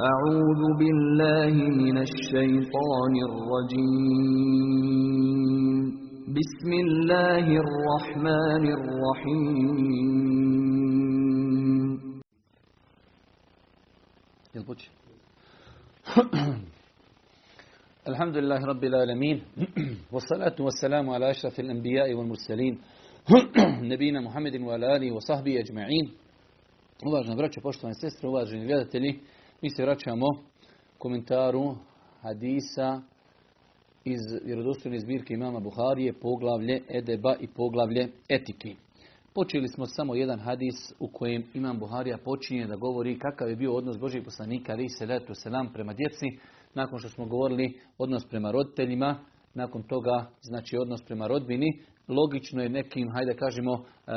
أعوذ بالله من الشيطان الرجيم. بسم الله الرحمن الرحيم. الحمد لله رب العالمين. والصلاة والسلام على أشرف الأنبياء والمرسلين. نبينا محمد وعلى آله وصحبه أجمعين. Ajma'in Uvažena poštovani sestre, uvaženi gledatelji Mi se vraćamo komentaru hadisa iz vjerodostojne zbirke imama Buharije, poglavlje Edeba i poglavlje Etiki. Počeli smo samo jedan hadis u kojem Imam Buharija počinje da govori kakav je bio odnos Božih poslanika ali se letu selam prema djeci. Nakon što smo govorili odnos prema roditeljima, nakon toga znači odnos prema rodbini. Logično je nekim, hajde kažemo, e,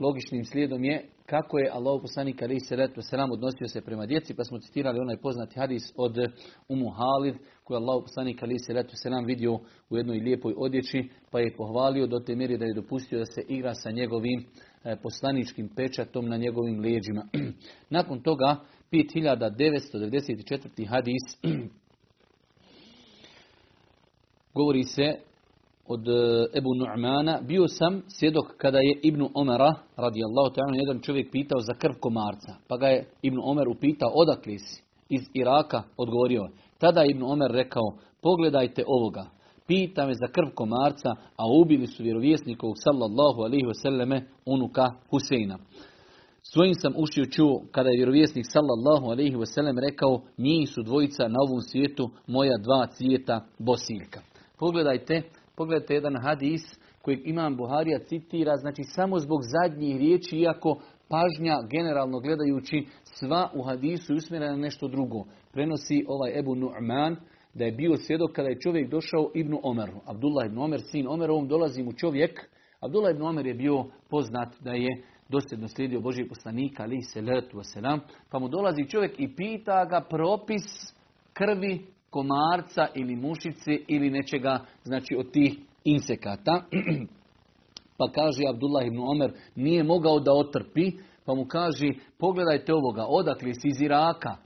logičnim slijedom je kako je Allah poslanik ali se letu selam odnosio se prema djeci, pa smo citirali onaj poznati hadis od Umu Halid, koji je Allah poslanik ali se letu selam vidio u jednoj lijepoj odjeći, pa je pohvalio do te mjere da je dopustio da se igra sa njegovim e, poslaničkim pečatom na njegovim leđima. Nakon toga 5994. hadis govori se od e, Ebu Nu'mana, bio sam svjedok kada je Ibnu Omara, radijallahu ta'ala, jedan čovjek pitao za krv komarca. Pa ga je Ibnu Omer upitao, odakle si? Iz Iraka odgovorio. Tada je Ibnu Omer rekao, pogledajte ovoga. Pita me za krv komarca, a ubili su vjerovjesnikovog sallallahu alihi wasallame unuka Huseina. Svojim sam ušio čuo kada je vjerovjesnik sallallahu alaihi wasallam rekao njih su dvojica na ovom svijetu moja dva cvijeta bosiljka. Pogledajte, pogledajte jedan hadis kojeg Imam Buharija citira, znači samo zbog zadnjih riječi, iako pažnja generalno gledajući sva u hadisu je usmjerena na nešto drugo. Prenosi ovaj Ebu Nu'man da je bio svjedok kada je čovjek došao Ibnu Omeru. Abdullah ibn Omer, sin Omerovom, dolazi mu čovjek. Abdullah ibn Omer je bio poznat da je dosljedno slijedio Božih poslanika, ali se letu pa mu dolazi čovjek i pita ga propis krvi komarca ili mušice ili nečega, znači od tih insekata. pa kaže Abdullah ibn Omer, nije mogao da otrpi, pa mu kaže, pogledajte ovoga, odakle si iz Iraka.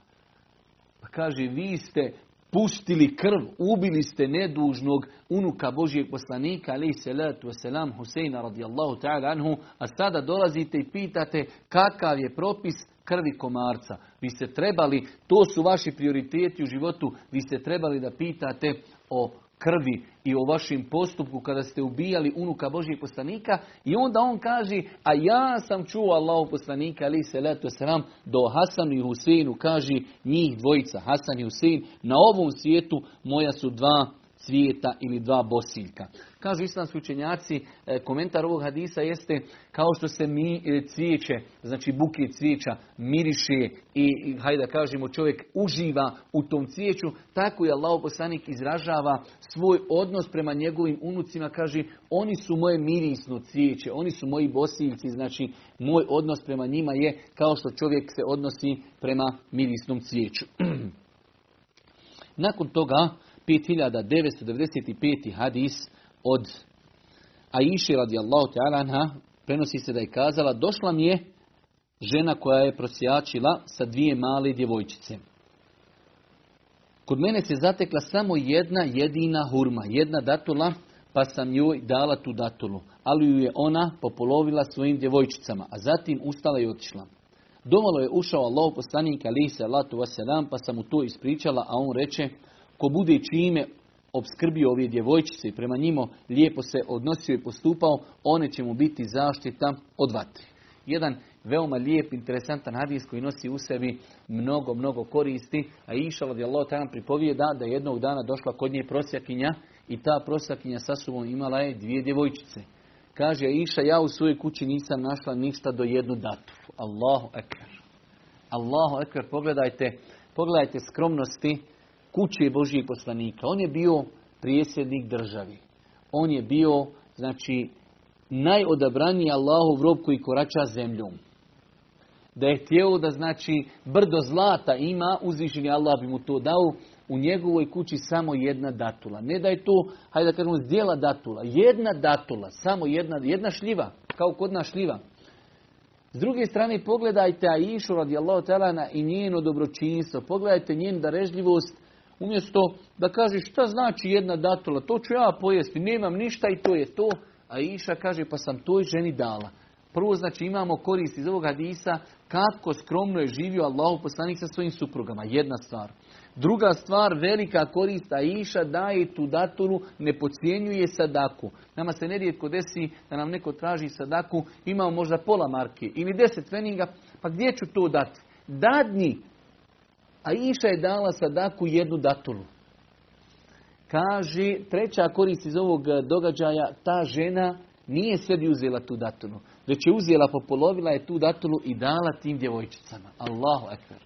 Pa kaže, vi ste pustili krv, ubili ste nedužnog unuka Božijeg poslanika, ali se letu wasalam, Huseina radijallahu ta'ala anhu, a sada dolazite i pitate kakav je propis krvi komarca. Vi ste trebali, to su vaši prioriteti u životu, vi ste trebali da pitate o krvi i o vašem postupku kada ste ubijali unuka Božijeg poslanika i onda on kaže, a ja sam čuo Allahu poslanika ali se leto sram do Hasan i Huseinu kaže njih dvojica, Hasan i Husein, na ovom svijetu moja su dva cvijeta ili dva bosiljka. Kažu islamski učenjaci, komentar ovog hadisa jeste kao što se mi cvijeće, znači buke cvijeća, miriše i, hajde da kažemo, čovjek uživa u tom cvijeću, tako je Allah poslanik izražava svoj odnos prema njegovim unucima, kaže, oni su moje mirisno cvijeće, oni su moji bosiljci, znači moj odnos prema njima je kao što čovjek se odnosi prema mirisnom cvijeću. Nakon toga, 5995. hadis od Aiši radijallahu ta'ala anha prenosi se da je kazala došla mi je žena koja je prosjačila sa dvije male djevojčice. Kod mene se zatekla samo jedna jedina hurma, jedna datula, pa sam joj dala tu datulu, ali ju je ona popolovila svojim djevojčicama, a zatim ustala i otišla. Domalo je ušao Allah poslanik alihi salatu wasalam, pa sam mu to ispričala, a on reče, ko bude čime obskrbio ove djevojčice i prema njima lijepo se odnosio i postupao, one će mu biti zaštita od vatre. Jedan veoma lijep, interesantan hadis koji nosi u sebi mnogo, mnogo koristi, a iša radijallahu ta'ala pripovijeda da je jednog dana došla kod nje prosjakinja i ta prosjakinja sa sobom imala je dvije djevojčice. Kaže Iša, ja u svojoj kući nisam našla ništa do jednu datu. Allahu ekber. Allahu ekber, pogledajte, pogledajte skromnosti kuće Božijeg poslanika. On je bio prijesednik državi. On je bio, znači, najodabraniji Allahov rob koji korača zemljom. Da je htio da, znači, brdo zlata ima, uzvišeni Allah bi mu to dao, u njegovoj kući samo jedna datula. Ne da je to, hajde da kažemo, zdjela datula. Jedna datula, samo jedna, jedna šljiva, kao kod nas šljiva. S druge strane, pogledajte Aishu radijallahu ta'ala i njeno dobročinstvo. Pogledajte njenu darežljivost. Umjesto da kaže šta znači jedna datula, to ću ja pojesti, nemam ništa i to je to. A Iša kaže pa sam toj ženi dala. Prvo znači imamo korist iz ovog hadisa kako skromno je živio Allahu poslanik sa svojim suprugama. Jedna stvar. Druga stvar, velika korist, a iša daje tu datulu, ne pocijenjuje sadaku. Nama se nerijetko desi da nam neko traži sadaku, imamo možda pola marke ili deset feninga, pa gdje ću to dati? Dadni! A iša je dala sadaku jednu datulu. Kaže, treća korist iz ovog događaja, ta žena nije sebi uzela tu datulu, već je uzela, popolovila je tu datulu i dala tim djevojčicama. Allahu ekber.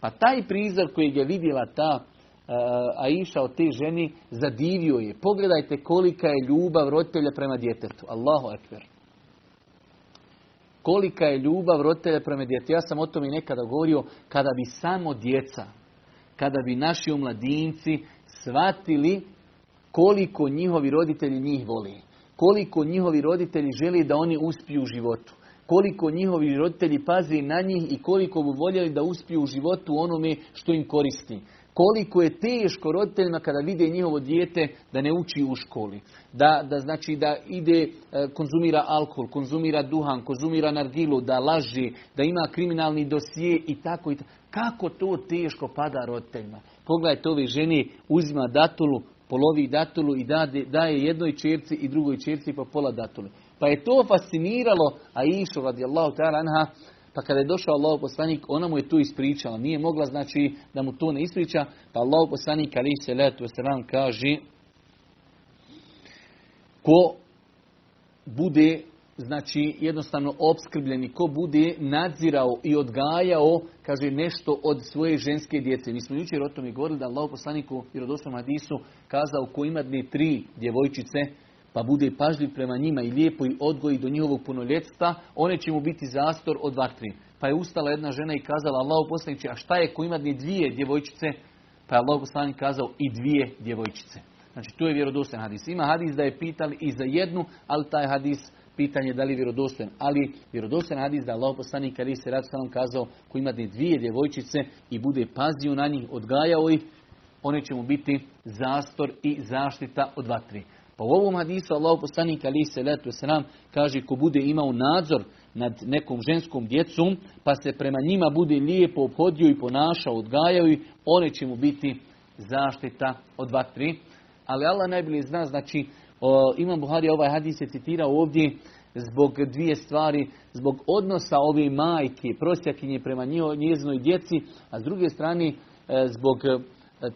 Pa taj prizor koji je vidjela ta uh, Aisha od te ženi zadivio je. Pogledajte kolika je ljubav roditelja prema djetetu. Allahu ekber. Kolika je ljubav roditelja prema djetetu. Ja sam o tome nekada govorio kada bi samo djeca, kada bi naši omladinci shvatili koliko njihovi roditelji njih voli. Koliko njihovi roditelji želi da oni uspiju u životu koliko njihovi roditelji pazi na njih i koliko bi voljeli da uspiju u životu onome što im koristi. Koliko je teško roditeljima kada vide njihovo dijete da ne uči u školi. Da, da znači da ide, e, konzumira alkohol, konzumira duhan, konzumira nargilu, da laži, da ima kriminalni dosije i tako i tako. Kako to teško pada roditeljima? Pogledajte ove žene, uzima datulu, polovi datulu i daje jednoj čerci i drugoj čerci po pola datule. Pa je to fasciniralo Aishu radijallahu ta'ala anha, pa kada je došao Allah poslanik, ona mu je to ispričala. Nije mogla znači da mu to ne ispriča, pa Allah poslanik ali se letu wasalam kaže ko bude znači jednostavno opskrbljeni, ko bude nadzirao i odgajao, kaže nešto od svoje ženske djece. Mi smo jučer o tome govorili da Allah poslaniku u vjerodostojnom hadisu kazao ko ima dne tri djevojčice, pa bude pažljiv prema njima i lijepo i odgoji do njihovog punoljetstva, one će mu biti zastor od vatri. Pa je ustala jedna žena i kazala Allahu poslaniče, a šta je ko ima dvije djevojčice? Pa je Allah poslanik kazao i dvije djevojčice. Znači to je vjerodostojan hadis. Ima hadis da je pitali i za jednu, ali taj hadis pitanje da li je vjerodostojan. Ali vjerodostojan hadis da je Allah poslanik kada se rad kazao ko ima dvije djevojčice i bude pazio na njih, odgajao ih, one će mu biti zastor i zaštita od vatri. Pa u ovom hadisu Allah poslanik ali se letu selam kaže ko bude imao nadzor nad nekom ženskom djecom, pa se prema njima bude lijepo obhodio i ponašao, odgajao i one će mu biti zaštita od vatri. Ali Allah najbolje zna, znači o, Imam Buhari ovaj hadis je citirao ovdje zbog dvije stvari, zbog odnosa ove majke, prosjakinje prema njezinoj djeci, a s druge strane e, zbog e,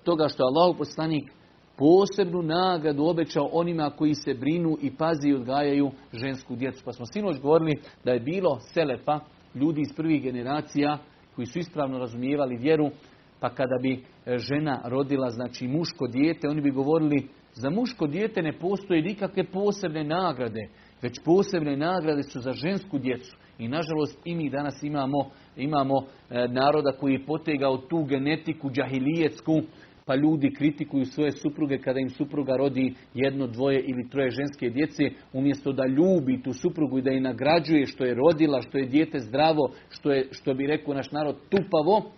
toga što je Allah poslanik posebnu nagradu obećao onima koji se brinu i pazi i odgajaju žensku djecu. Pa smo sinoć govorili da je bilo selefa, ljudi iz prvih generacija koji su ispravno razumijevali vjeru, pa kada bi e, žena rodila, znači muško dijete, oni bi govorili za muško dijete ne postoje nikakve posebne nagrade, već posebne nagrade su za žensku djecu. I nažalost i mi danas imamo, imamo e, naroda koji je potegao tu genetiku džahilijetsku, pa ljudi kritikuju svoje supruge kada im supruga rodi jedno, dvoje ili troje ženske djece, umjesto da ljubi tu suprugu i da je nagrađuje što je rodila, što je dijete zdravo, što je, što bi rekao naš narod, tupavo,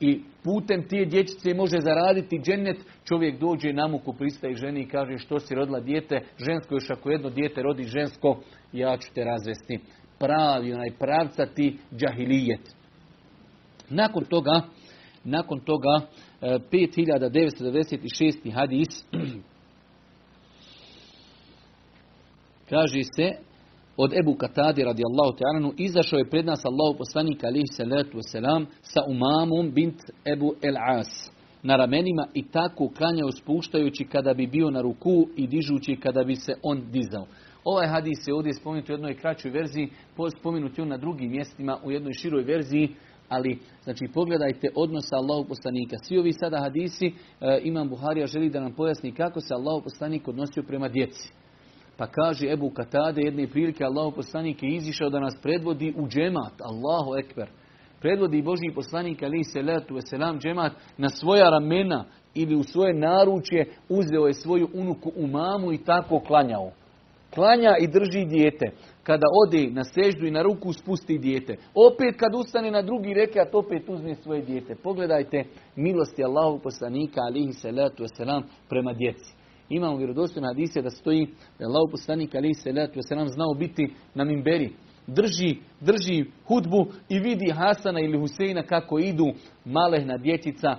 i putem te dječice može zaraditi džennet, čovjek dođe na muku, pristaje ženi i kaže što si rodila dijete, žensko još ako jedno dijete rodi žensko, ja ću te razvesti. Pravi, onaj pravcati džahilijet. Nakon toga, nakon toga 5996. hadis kaže se od Ebu Katadi radijallahu ta'ala izašao je pred nas Allahu poslanik alihi salatu wasalam sa umamom bint Ebu El As na ramenima i tako klanjao spuštajući kada bi bio na ruku i dižući kada bi se on dizao. Ovaj hadis je ovdje spomenut u jednoj kraćoj verziji, spomenut je na drugim mjestima u jednoj široj verziji ali, znači, pogledajte odnosa Allahu poslanika. Svi ovi sada hadisi, e, Imam Buharija želi da nam pojasni kako se Allahu poslanik odnosio prema djeci. Pa kaže Ebu Katade jedne prilike Allahu poslanik je izišao da nas predvodi u džemat. Allahu ekber. Predvodi Božji poslanik ali se letu selam džemat na svoja ramena ili u svoje naručje uzeo je svoju unuku u mamu i tako klanjao. Klanja i drži dijete. Kada ode na seždu i na ruku spusti dijete. Opet kad ustane na drugi rekat, opet uzme svoje dijete. Pogledajte milosti Allahu poslanika alihi salatu wasalam prema djeci. Imamo vjerodostojne hadise da stoji da je Allahu poslanik alihi salatu wasalam znao biti na mimberi. Drži, drži hudbu i vidi Hasana ili Huseina kako idu malehna dječica, e,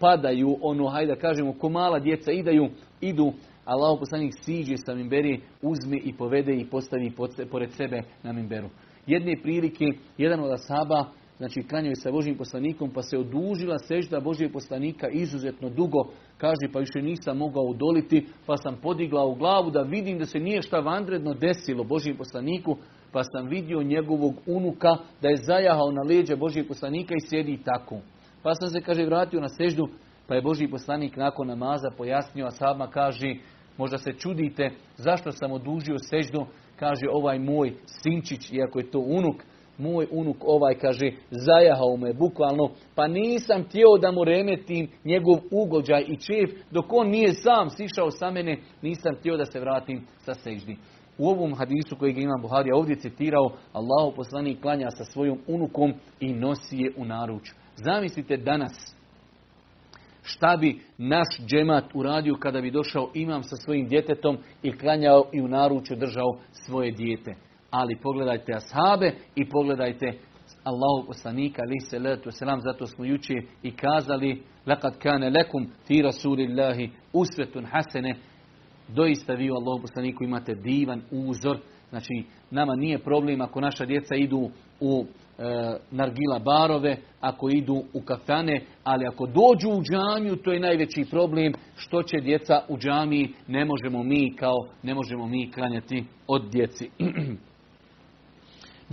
padaju, ono, hajde da kažemo, ko mala djeca idaju, idu Allah poslanik siđe sa mimberi, uzme i povede i postavi pored sebe na mimberu. Jedne prilike, jedan od asaba, znači klanjaju sa Božim poslanikom, pa se odužila sežda Božijeg poslanika izuzetno dugo, kaže pa više nisam mogao udoliti, pa sam podigla u glavu da vidim da se nije šta vandredno desilo Božijem poslaniku, pa sam vidio njegovog unuka da je zajahao na leđa Božijeg poslanika i sjedi tako. Pa sam se, kaže, vratio na seždu, pa je Božji poslanik nakon namaza pojasnio, a sama kaže, možda se čudite zašto sam odužio seždu, kaže ovaj moj sinčić, iako je to unuk, moj unuk ovaj, kaže, zajahao me bukvalno, pa nisam htio da mu remetim njegov ugođaj i čef, dok on nije sam sišao sa mene, nisam htio da se vratim sa seždi. U ovom hadisu kojeg ima Buharija ovdje citirao, Allahu poslanik klanja sa svojom unukom i nosi je u naruč. Zamislite danas, šta bi naš džemat uradio kada bi došao imam sa svojim djetetom i klanjao i u naručju držao svoje dijete. Ali pogledajte ashabe i pogledajte Allahu poslanika ali se letu selam zato smo juče i kazali laqad kana lakum fi rasulillahi uswatun hasene doista vi u Allahu poslaniku imate divan uzor znači nama nije problem ako naša djeca idu u nargila barove, ako idu u kafane, ali ako dođu u džamiju, to je najveći problem što će djeca u džamiji, ne možemo mi kao, ne možemo mi klanjati od djeci.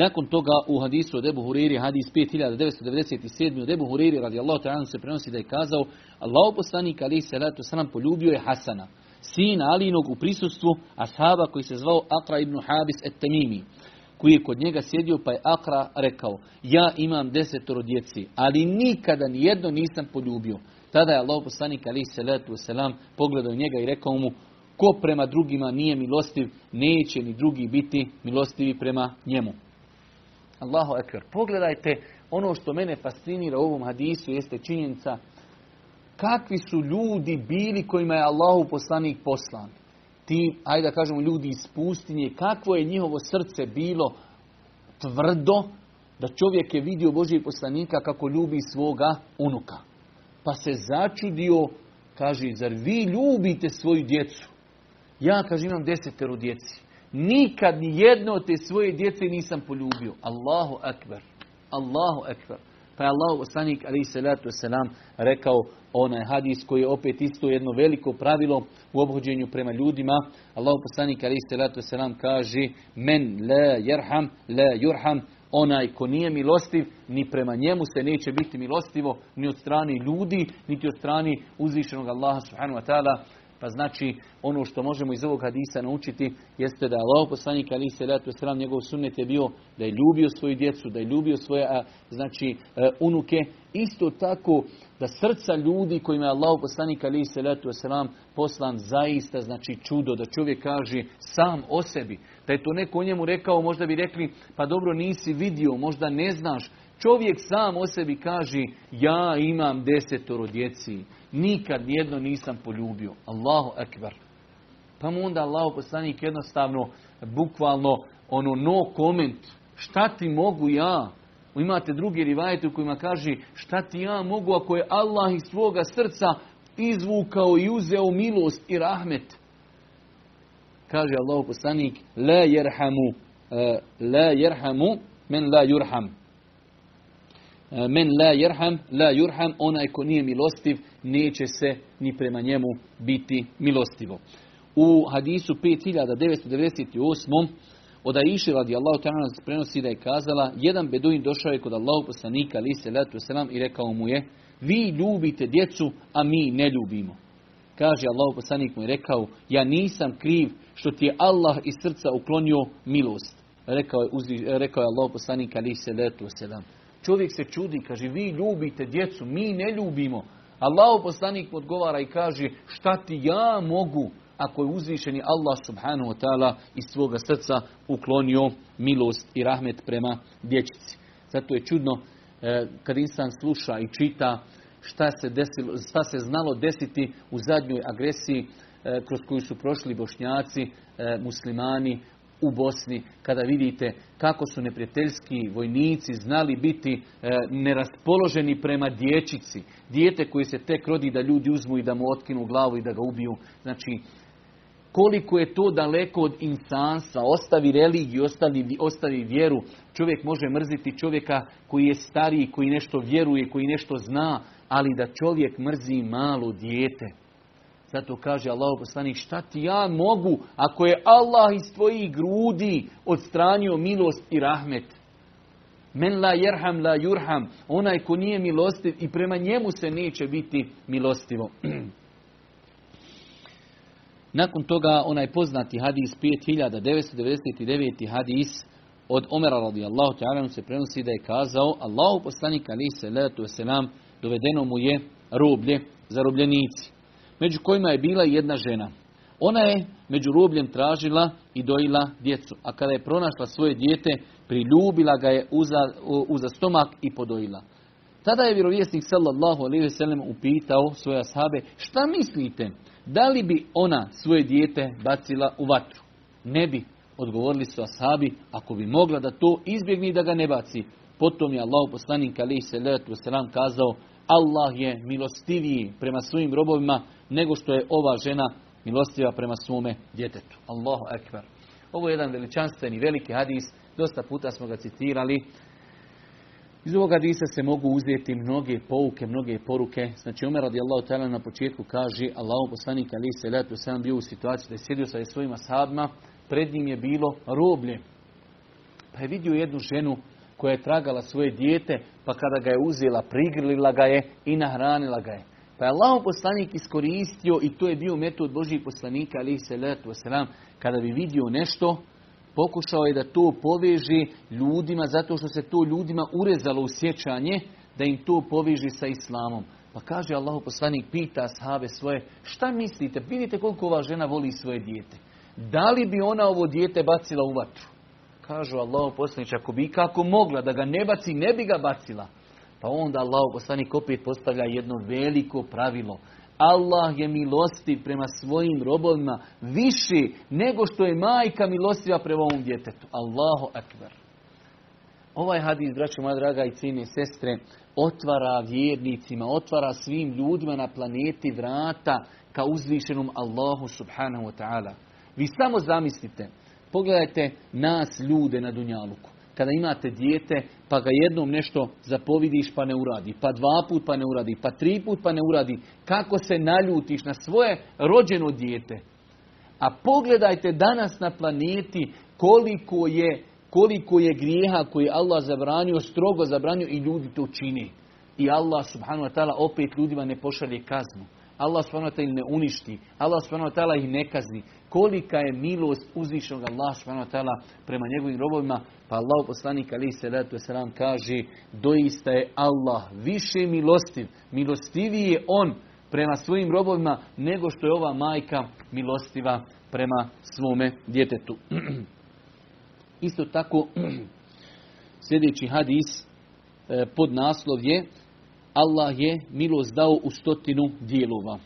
Nakon toga u hadisu od Ebu Huriri, hadis 5997. od Ebu Huriri radijallahu ta'ala se prenosi da je kazao Allah poslanik se ratu sam poljubio je Hasana, sina Alinog u prisustvu ashaba koji se zvao Akra ibn Habis et Temimi koji je kod njega sjedio pa je Akra rekao ja imam desetoro djeci, ali nikada ni jedno nisam poljubio. Tada je Allah poslanik ali salatu selam pogledao njega i rekao mu ko prema drugima nije milostiv, neće ni drugi biti milostivi prema njemu. Allahu ekber. Pogledajte, ono što mene fascinira u ovom hadisu jeste činjenica kakvi su ljudi bili kojima je Allahu poslanik poslan ti, ajde da kažemo, ljudi iz pustinje, kakvo je njihovo srce bilo tvrdo, da čovjek je vidio Božijeg poslanika kako ljubi svoga unuka. Pa se začudio, kaže, zar vi ljubite svoju djecu? Ja, kaže, imam desetero djeci. Nikad ni jedno od te svoje djece nisam poljubio. Allahu akbar. Allahu akbar. Pa je Allah poslanik ali salatu selam rekao onaj hadis koji je opet isto jedno veliko pravilo u obhođenju prema ljudima. Allah poslanik ali salatu selam kaže men la yerham la yurham onaj ko nije milostiv, ni prema njemu se neće biti milostivo, ni od strani ljudi, niti od strani uzvišenog Allaha subhanahu wa ta'ala. Pa znači ono što možemo iz ovog hadisa naučiti jeste da Allah poslanik ali se ratu sram njegov sunnet je bio da je ljubio svoju djecu, da je ljubio svoje znači e, unuke. Isto tako da srca ljudi kojima je Allah poslanik ali se ratu sram poslan zaista znači čudo da čovjek kaže sam o sebi. Da je to neko njemu rekao možda bi rekli pa dobro nisi vidio, možda ne znaš. Čovjek sam o sebi kaže ja imam desetoro djeci nikad nijedno nisam poljubio. Allahu ekber. Pa mu onda Allahu poslanik jednostavno, bukvalno, ono no koment. Šta ti mogu ja? Imate drugi rivajete u kojima kaže šta ti ja mogu ako je Allah iz svoga srca izvukao i uzeo milost i rahmet. Kaže Allahu poslanik la jerhamu e, la jerhamu men la jurham. E, men la jerham, la jurham, onaj ko nije milostiv, neće se ni prema njemu biti milostivo. U hadisu 5998. od Aiši radi Allahu prenosi da je kazala, jedan beduin došao je kod Allahu poslanika ali se letu selam i rekao mu je, vi ljubite djecu, a mi ne ljubimo. Kaže Allahu poslanik mu je rekao, ja nisam kriv što ti je Allah iz srca uklonio milost. Rekao je, rekao je Allah poslanik ali se letu selam. Čovjek se čudi, kaže, vi ljubite djecu, mi ne ljubimo. Allah poslanik odgovara i kaže, šta ti ja mogu ako je uzvišeni Allah subhanahu wa ta'ala iz svoga srca uklonio milost i rahmet prema dječici. Zato je čudno e, kad insan sluša i čita šta se, desilo, šta se znalo desiti u zadnjoj agresiji e, kroz koju su prošli bošnjaci, e, muslimani u Bosni, kada vidite kako su neprijateljski vojnici znali biti neraspoloženi prema dječici. Dijete koje se tek rodi da ljudi uzmu i da mu otkinu glavu i da ga ubiju. Znači, koliko je to daleko od insanstva, ostavi religiju, ostavi, ostavi vjeru. Čovjek može mrziti čovjeka koji je stariji, koji nešto vjeruje, koji nešto zna, ali da čovjek mrzi malo dijete. Zato kaže Allah poslanik, šta ti ja mogu ako je Allah iz tvojih grudi odstranio milost i rahmet. Men la jerham la jurham, onaj ko nije milostiv i prema njemu se neće biti milostivo. Nakon toga onaj poznati hadis 5999. hadis od Omera radijallahu ta'ala se prenosi da je kazao Allahu poslanik ali se letu selam dovedeno mu je roblje zarobljenici među kojima je bila jedna žena. Ona je među robljem tražila i dojila djecu, a kada je pronašla svoje dijete, priljubila ga je uza, uza stomak i podojila. Tada je vjerovjesnik sallallahu alejhi ve sellem upitao svoje ashabe: "Šta mislite? Da li bi ona svoje dijete bacila u vatru? Ne bi, odgovorili su ashabi, ako bi mogla da to izbjegni da ga ne baci. Potom je Allah poslanik alaihi salatu wasalam kazao, Allah je milostiviji prema svojim robovima nego što je ova žena milostiva prema svome djetetu. Allahu akbar. Ovo je jedan veličanstveni, veliki hadis, dosta puta smo ga citirali. Iz ovoga hadisa se mogu uzeti mnoge pouke, mnoge poruke. Znači, Omer radijallahu ta'ala na početku kaže, Allahu poslanik ali se letu sam bio u situaciji da je sjedio sa svojima sahabima, pred njim je bilo roblje. Pa je vidio jednu ženu koja je tragala svoje dijete, pa kada ga je uzela, prigrlila ga je i nahranila ga je. Pa je Allah poslanik iskoristio i to je bio metod Božih poslanika, ali se letu wasalam, kada bi vidio nešto, pokušao je da to poveže ljudima, zato što se to ljudima urezalo u sjećanje, da im to poveže sa islamom. Pa kaže Allahu poslanik, pita sahabe svoje, šta mislite, vidite koliko ova žena voli svoje dijete. Da li bi ona ovo dijete bacila u vatru? Kažu Allahu poslanić, ako bi kako mogla da ga ne baci, ne bi ga bacila. Pa onda Allahu poslanik opet postavlja jedno veliko pravilo. Allah je milostiv prema svojim robovima više nego što je majka milostiva prema ovom djetetu. Allahu akbar. Ovaj hadis, braćo moja draga i cijene sestre, otvara vjernicima, otvara svim ljudima na planeti vrata ka uzvišenom Allahu subhanahu wa ta'ala. Vi samo zamislite, pogledajte nas ljude na Dunjaluku kada imate dijete, pa ga jednom nešto zapovidiš pa ne uradi, pa dva put pa ne uradi, pa tri put pa ne uradi, kako se naljutiš na svoje rođeno dijete. A pogledajte danas na planeti koliko je, koliko je grijeha koje Allah zabranio, strogo zabranio i ljudi to čini. I Allah subhanahu wa ta'ala opet ljudima ne pošalje kaznu. Allah subhanahu ne uništi. Allah subhanahu ih ne kazni. Kolika je milost uzvišenog Allah subhanahu prema njegovim robovima. Pa Allah poslanik ali se ratu selam kaže doista je Allah više milostiv. Milostiviji je on prema svojim robovima nego što je ova majka milostiva prema svome djetetu. Isto tako sljedeći hadis e, pod naslov je Allah je milost dao u stotinu dijelova.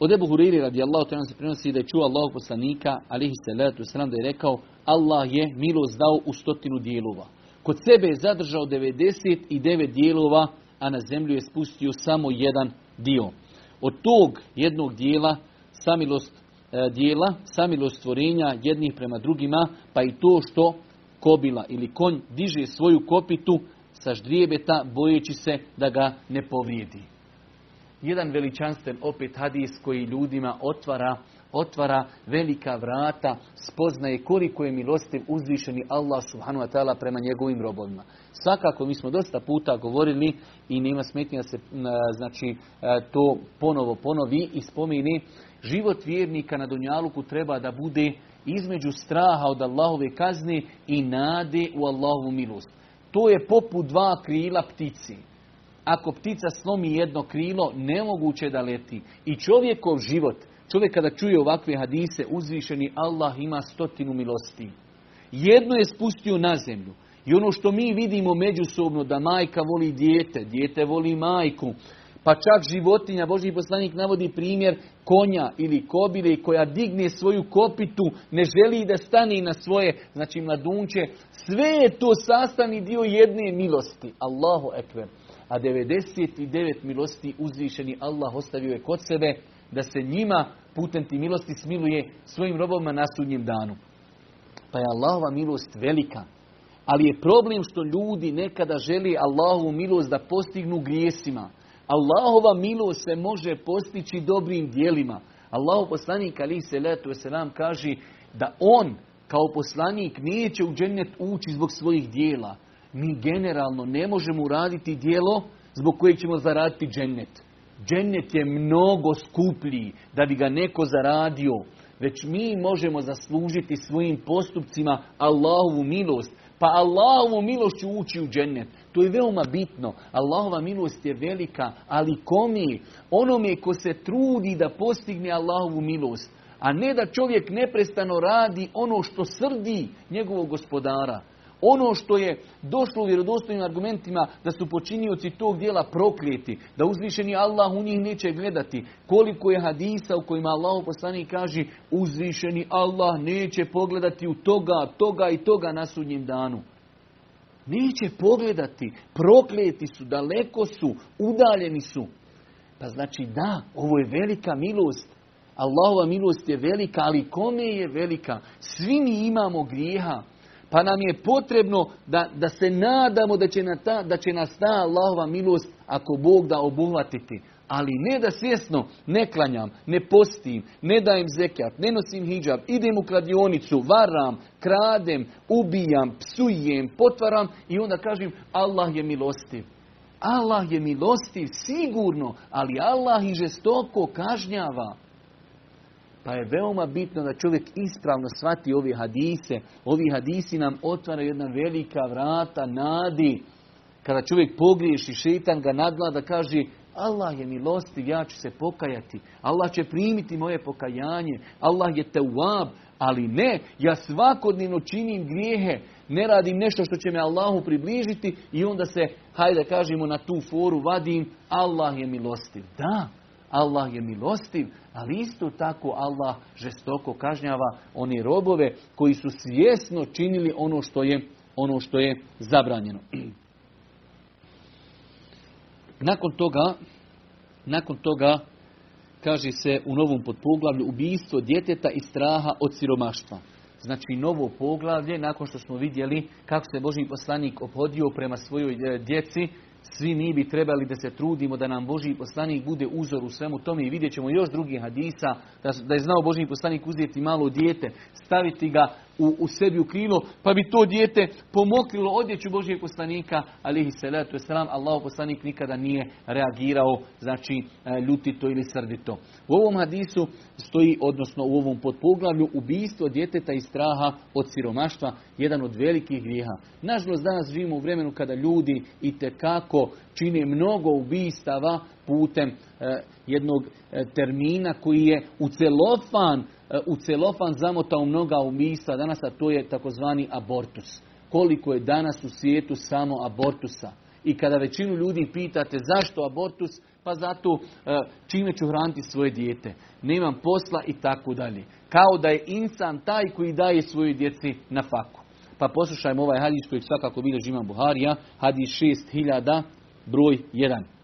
Od Ebu Huriri radijallahu ta'ala se prenosi da je čuo Allahu poslanika alihi salatu wasalam da je rekao Allah je milost dao u stotinu dijelova. Kod sebe je zadržao 99 dijelova, a na zemlju je spustio samo jedan dio. Od tog jednog dijela samilost e, dijela, samilost stvorenja jednih prema drugima, pa i to što kobila ili konj diže svoju kopitu sa ždrijebeta bojeći se da ga ne povrijedi. Jedan veličanstven opet hadis koji ljudima otvara otvara velika vrata, spoznaje koliko je milostiv uzvišeni Allah subhanu wa ta'ala prema njegovim robovima. Svakako mi smo dosta puta govorili i nema smetnja se znači to ponovo ponovi i spomeni život vjernika na Dunjaluku treba da bude između straha od Allahove kazne i nade u Allahovu milost. To je poput dva krila ptici. Ako ptica slomi jedno krilo, nemoguće da leti. I čovjekov život Čovjek kada čuje ovakve hadise, uzvišeni Allah ima stotinu milosti. Jedno je spustio na zemlju. I ono što mi vidimo međusobno, da majka voli dijete, dijete voli majku, pa čak životinja, Boži poslanik navodi primjer konja ili kobile koja digne svoju kopitu, ne želi da stane na svoje, znači mladunče. Sve je to sastavni dio jedne milosti. Allahu ekber. A 99 milosti uzvišeni Allah ostavio je kod sebe da se njima putem ti milosti smiluje svojim robovima na sudnjem danu. Pa je Allahova milost velika. Ali je problem što ljudi nekada želi Allahovu milost da postignu grijesima. Allahova milost se može postići dobrim dijelima. Allahu poslanik ali se letu se nam kaže da on kao poslanik neće u džennet ući zbog svojih dijela. Mi generalno ne možemo uraditi dijelo zbog kojeg ćemo zaraditi džennet. Džennet je mnogo skuplji da bi ga neko zaradio. Već mi možemo zaslužiti svojim postupcima Allahovu milost. Pa Allahovu milošću ući u džennet. To je veoma bitno. Allahova milost je velika, ali komi? Onome ko se trudi da postigne Allahovu milost. A ne da čovjek neprestano radi ono što srdi njegovog gospodara. Ono što je došlo u vjerodostojnim argumentima da su počinioci tog dijela prokleti, da uzvišeni Allah u njih neće gledati. Koliko je hadisa u kojima Allah poslanik kaže uzvišeni Allah neće pogledati u toga, toga i toga na sudnjem danu. Neće pogledati, prokleti su, daleko su, udaljeni su. Pa znači da, ovo je velika milost. Allahova milost je velika, ali kome je velika? Svi mi imamo grijeha. Pa nam je potrebno da, da se nadamo da će, na ta, da će nas ta Allahova milost, ako Bog da obuhvatiti. Ali ne da svjesno ne klanjam, ne postim, ne dajem zekijat, ne nosim hijab, idem u kladionicu, varam, kradem, ubijam, psujem, potvaram i onda kažem Allah je milostiv. Allah je milostiv sigurno, ali Allah i žestoko kažnjava. Pa je veoma bitno da čovjek ispravno shvati ove hadise. Ovi hadisi nam otvaraju jedna velika vrata nadi. Kada čovjek pogriješi, šeitan ga nadglada, kaže Allah je milostiv, ja ću se pokajati. Allah će primiti moje pokajanje. Allah je tewab, ali ne, ja svakodnevno činim grijehe, ne radim nešto što će me Allahu približiti i onda se, hajde kažemo, na tu foru vadim, Allah je milostiv. Da, Allah je milostiv, ali isto tako Allah žestoko kažnjava one robove koji su svjesno činili ono što je, ono što je zabranjeno. Nakon toga, nakon toga kaže se u novom podpoglavlju ubijstvo djeteta i straha od siromaštva. Znači novo poglavlje, nakon što smo vidjeli kako se Boži poslanik obhodio prema svojoj e, djeci, svi mi bi trebali da se trudimo da nam Boži poslanik bude uzor u svemu tome i vidjet ćemo još drugih hadisa da, je znao Boži poslanik uzeti malo dijete, staviti ga u, u sebi u krilo, pa bi to dijete pomokrilo odjeću Božijeg poslanika, alihi salatu wasalam, Allah poslanik nikada nije reagirao, znači e, ljutito ili srdito. U ovom hadisu stoji, odnosno u ovom podpoglavlju, ubijstvo djeteta i straha od siromaštva, jedan od velikih grijeha. Nažalost, danas živimo u vremenu kada ljudi i tekako čine mnogo ubistava putem e, jednog e, termina koji je u celofan u celofan zamotao mnoga umisa danas, a to je takozvani abortus. Koliko je danas u svijetu samo abortusa. I kada većinu ljudi pitate zašto abortus, pa zato e, čime ću hraniti svoje dijete. Nemam posla i tako dalje. Kao da je insan taj koji daje svojoj djeci na faku. Pa poslušajmo ovaj hadis koji svakako bilježi imam Buharija, hadis 6000, broj 1.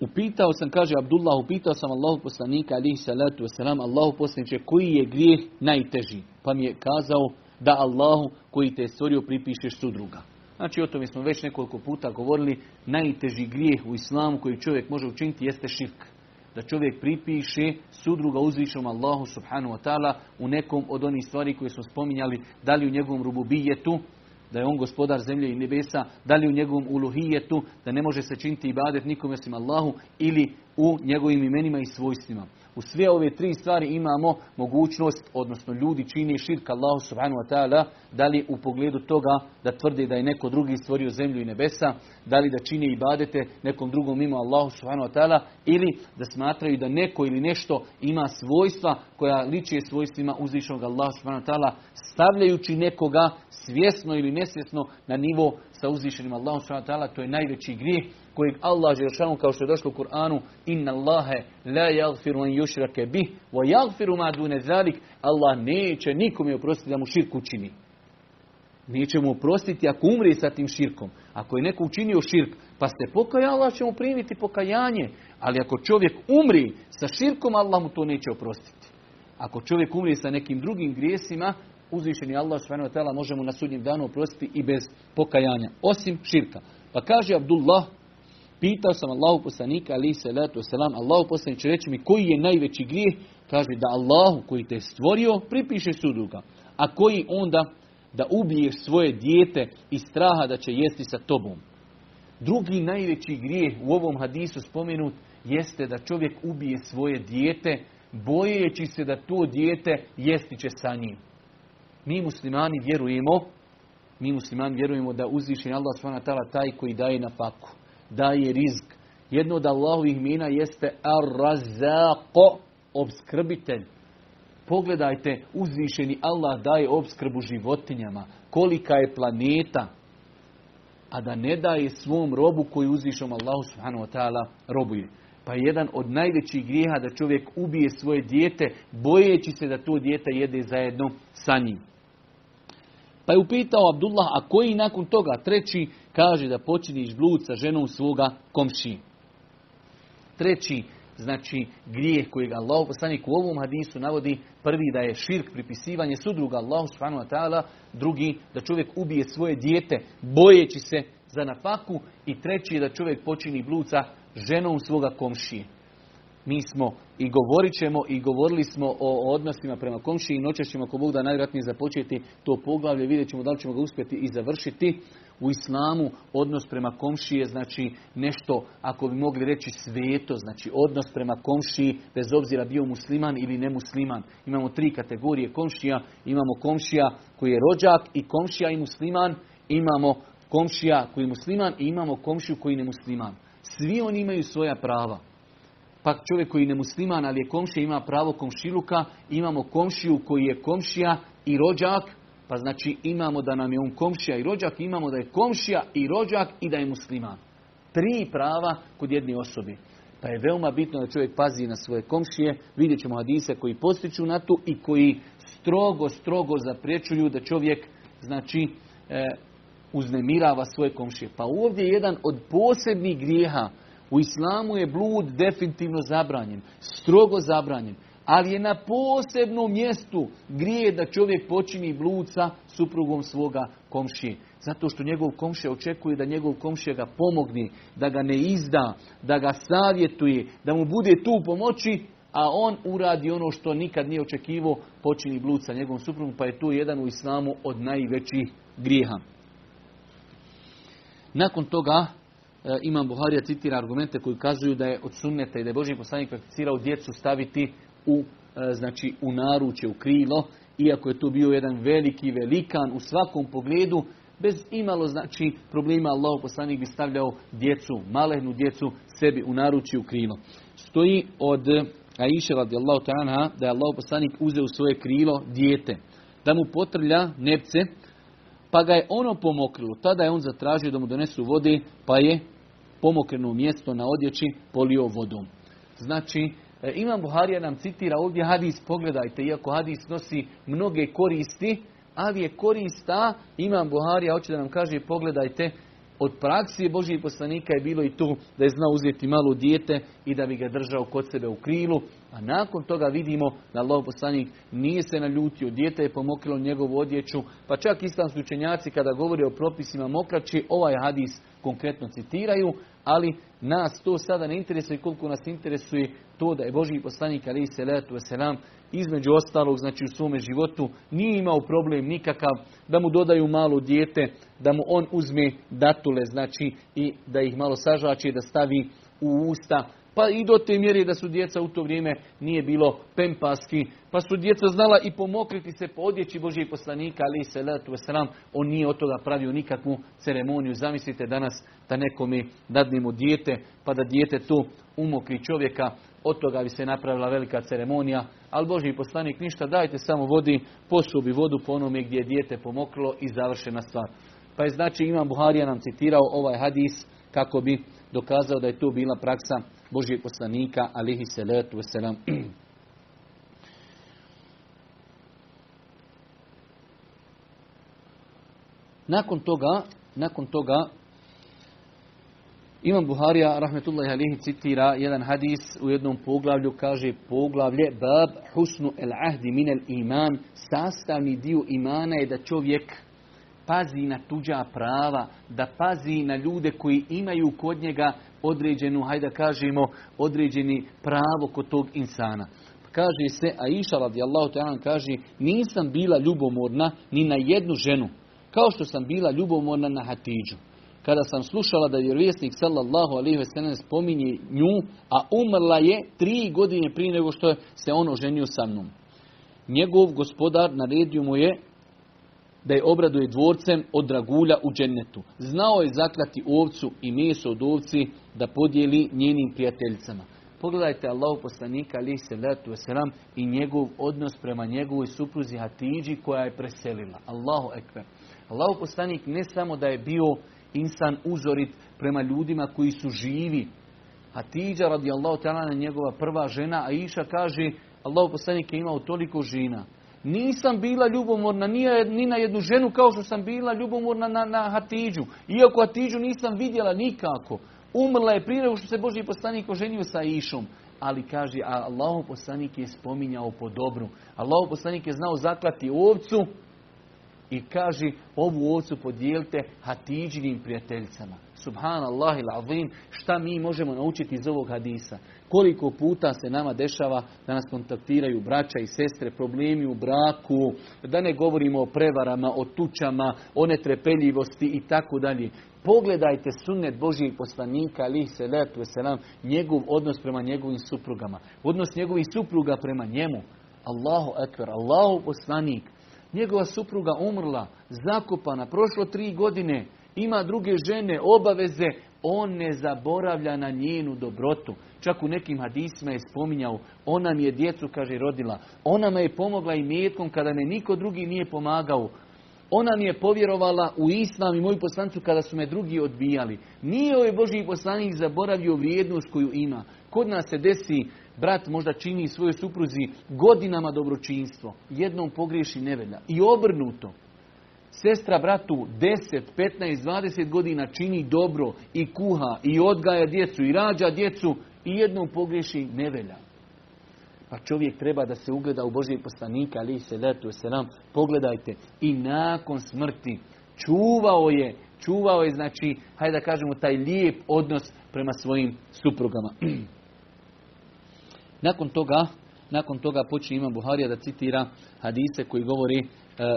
Upitao sam, kaže Abdullah, upitao sam Allahu poslanika alihi salatu wasalam, Allahu poslaniče, koji je grijeh najteži? Pa mi je kazao da Allahu koji te je stvorio pripišeš sudruga. Znači o tome smo već nekoliko puta govorili, najteži grijeh u islamu koji čovjek može učiniti jeste širk. Da čovjek pripiše sudruga uzvišom Allahu subhanahu wa ta'ala u nekom od onih stvari koje smo spominjali, da li u njegovom rububijetu, da je on gospodar zemlje i nebesa, da li u njegovom uluhijetu, da ne može se činiti ibadet nikome osim Allahu, ili u njegovim imenima i svojstvima. U sve ove tri stvari imamo mogućnost, odnosno ljudi čini širk Allahu subhanahu wa ta'ala, da li u pogledu toga da tvrde da je neko drugi stvorio zemlju i nebesa, da li da čine ibadete nekom drugom mimo Allahu subhanahu wa ta'ala, ili da smatraju da neko ili nešto ima svojstva koja liče svojstvima uzvišenog Allahu subhanahu wa ta'ala, stavljajući nekoga svjesno ili nesvjesno na nivo sa uzvišenim Allahom ta'ala, to je najveći grijeh kojeg Allah Želšanu, kao što je došlo u Kur'anu, inna Allahe la yagfiru an yushrake bih, wa yagfiru ma dune zalik, Allah neće nikome oprostiti da mu širk učini. Neće mu oprostiti ako umri sa tim širkom. Ako je neko učinio širk, pa ste pokajali, Allah će mu primiti pokajanje. Ali ako čovjek umri sa širkom, Allah mu to neće oprostiti. Ako čovjek umri sa nekim drugim grijesima, uzvišeni Allah subhanahu wa ta'ala može mu na sudnjem danu oprostiti i bez pokajanja. Osim širka. Pa kaže Abdullah, pitao sam Allahu poslanika, ali salatu wasalam, Allahu poslanik će reći mi koji je najveći grijeh, kaže da Allahu koji te stvorio, pripiše sudruga. A koji onda da ubiješ svoje dijete iz straha da će jesti sa tobom. Drugi najveći grijeh u ovom hadisu spomenut jeste da čovjek ubije svoje dijete bojeći se da to dijete jesti će sa njim. Mi muslimani vjerujemo, mi muslimani vjerujemo da uzvišen Allah subhanahu taj koji daje na faku, daje rizk. Jedno od Allahovih imena jeste Ar-Razaqo, obskrbitelj. Pogledajte, uzvišeni Allah daje obskrbu životinjama. Kolika je planeta, a da ne daje svom robu koji uzvišom Allahu subhanahu wa ta'ala robuje. Pa je jedan od najvećih grijeha da čovjek ubije svoje dijete, bojeći se da to dijete jede zajedno sa njim. Pa je upitao Abdullah, a koji nakon toga treći kaže da počiniš blud sa ženom svoga komši. Treći, znači grijeh kojeg Allah poslanik u ovom hadisu navodi, prvi da je širk pripisivanje sudruga Allahu subhanahu wa ta'ala, drugi da čovjek ubije svoje dijete bojeći se za nafaku i treći je da čovjek počini blud ženom svoga komšije. Mi smo i govorit ćemo i govorili smo o odnosima prema komšiji i noćas ćemo ako Bog da najvjerojatnije započeti to poglavlje, vidjet ćemo da li ćemo ga uspjeti i završiti. U islamu odnos prema komšiji je znači nešto, ako bi mogli reći sveto, znači odnos prema komšiji bez obzira bio musliman ili nemusliman. Imamo tri kategorije komšija, imamo komšija koji je rođak i komšija i musliman, imamo komšija koji je musliman i imamo komšiju koji je nemusliman. Svi oni imaju svoja prava. Pak čovjek koji je nemusliman, ali je komšija, ima pravo komšiluka. Imamo komšiju koji je komšija i rođak. Pa znači imamo da nam je on komšija i rođak. Imamo da je komšija i rođak i da je musliman. Tri prava kod jedne osobe. Pa je veoma bitno da čovjek pazi na svoje komšije. Vidjet ćemo hadise koji postiču na tu i koji strogo, strogo zapriječuju da čovjek znači e, uznemirava svoje komšije. Pa ovdje je jedan od posebnih grijeha u islamu je blud definitivno zabranjen, strogo zabranjen, ali je na posebnom mjestu grije da čovjek počini blud sa suprugom svoga komšije. Zato što njegov komšija očekuje da njegov komšija ga pomogne, da ga ne izda, da ga savjetuje, da mu bude tu pomoći, a on uradi ono što nikad nije očekivao, počini blud sa njegovom suprugom, pa je to jedan u islamu od najvećih grijeha. Nakon toga E, Imam Buharija citira argumente koji kazuju da je od sunneta i da je Boži poslanik prakticirao djecu staviti u, e, znači, u naručje, u krilo, iako je to bio jedan veliki velikan u svakom pogledu, bez imalo znači problema Allah poslanik bi stavljao djecu, malehnu djecu sebi u naručje u krilo. Stoji od Aisha radijallahu ta'ala da je Allah poslanik uzeo svoje krilo dijete, da mu potrlja nepce, pa ga je ono pomokrilo. Tada je on zatražio da mu donesu vode, pa je pomokreno mjesto na odjeći polio vodom. Znači, e, Imam Buharija nam citira ovdje hadis, pogledajte, iako hadis nosi mnoge koristi, ali je korista, Imam Buharija hoće da nam kaže, pogledajte, od praksije Božih poslanika je bilo i to da je znao uzeti malo dijete i da bi ga držao kod sebe u krilu. A nakon toga vidimo da Allah poslanik nije se naljutio, dijete je pomokrilo njegovu odjeću, pa čak islamski učenjaci kada govore o propisima mokraći, ovaj hadis konkretno citiraju, ali nas to sada ne interesuje koliko nas interesuje to da je Boži poslanik ali se letu selam između ostalog znači u svome životu nije imao problem nikakav da mu dodaju malo dijete, da mu on uzme datule znači i da ih malo sažači da stavi u usta Pa i do te mjere da su djeca u to vrijeme nije bilo pempaski, pa su djeca znala i pomokriti se po odjeći Božijeg poslanika, ali se letu wasalam, on nije od toga pravio nikakvu ceremoniju. Zamislite danas da nekome dadnemo dijete, pa da dijete tu umokri čovjeka, od toga bi se napravila velika ceremonija, ali Božji poslanik ništa, dajte samo vodi, posubi vodu po onome gdje je dijete pomokrilo i završena stvar. Pa je znači Imam Buharija nam citirao ovaj hadis kako bi dokazao da je to bila praksa Božijeg poslanika, alihi salatu wasalam. Nakon toga, nakon toga, Imam Buharija, rahmetullahi alihi, citira jedan hadis u jednom poglavlju, kaže poglavlje Bab husnu el ahdi min el iman, sastavni dio imana je da čovjek pazi na tuđa prava, da pazi na ljude koji imaju kod njega određenu, hajde kažemo, određeni pravo kod tog insana. Kaže se, a iša radijallahu ta'ala kaže, nisam bila ljubomorna ni na jednu ženu, kao što sam bila ljubomorna na Hatidžu. Kada sam slušala da vjerovjesnik sallallahu alaihi ve spominje nju, a umrla je tri godine prije nego što se on oženio sa mnom. Njegov gospodar naredio mu je da je obraduje dvorcem od dragulja u džennetu. Znao je zaklati ovcu i meso od ovci da podijeli njenim prijateljicama. Pogledajte Allahu poslanika ali se letu selam i njegov odnos prema njegovoj supruzi Hatidži koja je preselila. Allahu ekber. Allahu poslanik ne samo da je bio insan uzorit prema ljudima koji su živi. Hatidža radijallahu ta'ala njegova prva žena, a Iša kaže Allahu poslanik je imao toliko žena. Nisam bila ljubomorna ni na jednu ženu kao što sam bila ljubomorna na, na Hatidžu. Iako Hatidžu nisam vidjela nikako. Umrla je prije što se Boži poslanik oženio sa Išom. Ali kaže, a Allahu poslanik je spominjao po dobru. Allahu poslanik je znao zaklati ovcu i kaže ovu ovcu podijelite Hatidžinim prijateljicama. Subhanallah il šta mi možemo naučiti iz ovog hadisa? Koliko puta se nama dešava da nas kontaktiraju braća i sestre, problemi u braku, da ne govorimo o prevarama, o tučama, o netrepeljivosti i tako dalje. Pogledajte sunnet Božijeg poslanika, alih salatu selam, njegov odnos prema njegovim suprugama. Odnos njegovih supruga prema njemu. Allahu ekber, Allahu poslanik. Njegova supruga umrla, zakopana, prošlo tri godine, ima druge žene, obaveze, on ne zaboravlja na njenu dobrotu. Čak u nekim hadisima je spominjao, ona mi je djecu, kaže, rodila. Ona me je pomogla i metkom kada me niko drugi nije pomagao. Ona mi je povjerovala u islam i moju poslancu kada su me drugi odbijali. Nije ovaj Boži poslanik zaboravio vrijednost koju ima. Kod nas se desi, brat možda čini svojoj supruzi godinama dobročinstvo. Jednom pogriješi nevelja. I obrnuto. Sestra bratu 10, 15, 20 godina čini dobro i kuha i odgaja djecu i rađa djecu i jednom pogriješi nevelja. Pa čovjek treba da se ugleda u Božijeg poslanika, ali se letu se nam, pogledajte, i nakon smrti čuvao je, čuvao je, znači, hajde da kažemo, taj lijep odnos prema svojim suprugama. nakon toga, nakon toga počne Imam Buharija da citira hadise koji govori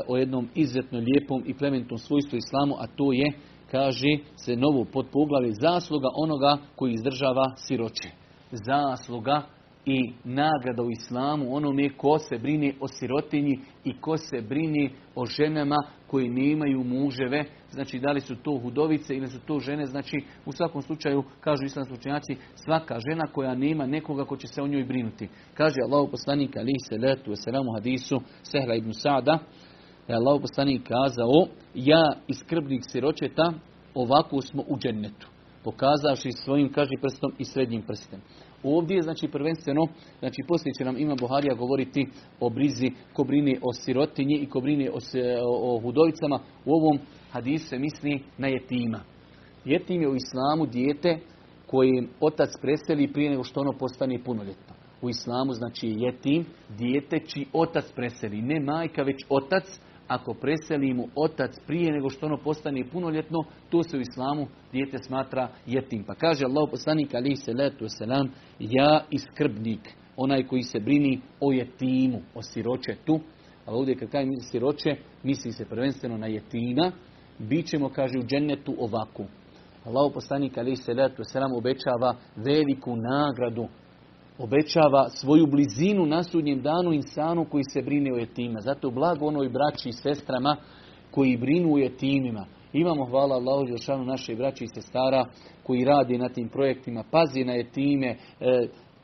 o jednom izuzetno lijepom i plementom svojstvu islamu, a to je, kaže se novo pod poglavlje, zasluga onoga koji izdržava siroće. Zasluga i nagrada u islamu onome ko se brini o sirotinji i ko se brini o ženama koji nemaju muževe, znači da li su to hudovice ili su to žene, znači u svakom slučaju, kažu islamski učenjaci, svaka žena koja nema nekoga ko će se o njoj brinuti. Kaže Allah poslanik ali se letu selamu hadisu Sehla ibn Sa'da, je Allah poslanik kazao, ja i skrbnik siročeta, ovako smo u džennetu pokazavši svojim, kaže prstom i srednjim prstem. Ovdje je znači prvenstveno, znači poslije će nam ima Buharija govoriti o brizi ko brine o sirotinji i ko brine o, o, hudovicama. U ovom hadisu se misli na jetima. Jetim je u islamu dijete koje otac preseli prije nego što ono postane punoljetno. U islamu znači jetim, dijete čiji otac preseli. Ne majka, već otac ako preseli mu otac prije nego što ono postane punoljetno, to se u islamu dijete smatra jetim. Pa kaže Allah poslanik alihi salatu wasalam, ja i skrbnik, onaj koji se brini o jetimu, o siročetu, a ovdje kad kaže siroče, misli se prvenstveno na jetina, bit ćemo, kaže, u džennetu ovako. Allah poslanik ali se letu selam obećava veliku nagradu. Obećava svoju blizinu na sudnjem danu insanu koji se brine o jetima. Zato blago onoj braći i sestrama koji brinu o jetimima. Imamo, hvala Allahu Đelšanu, naše braći i sestara koji radi na tim projektima, pazi na jetime, e,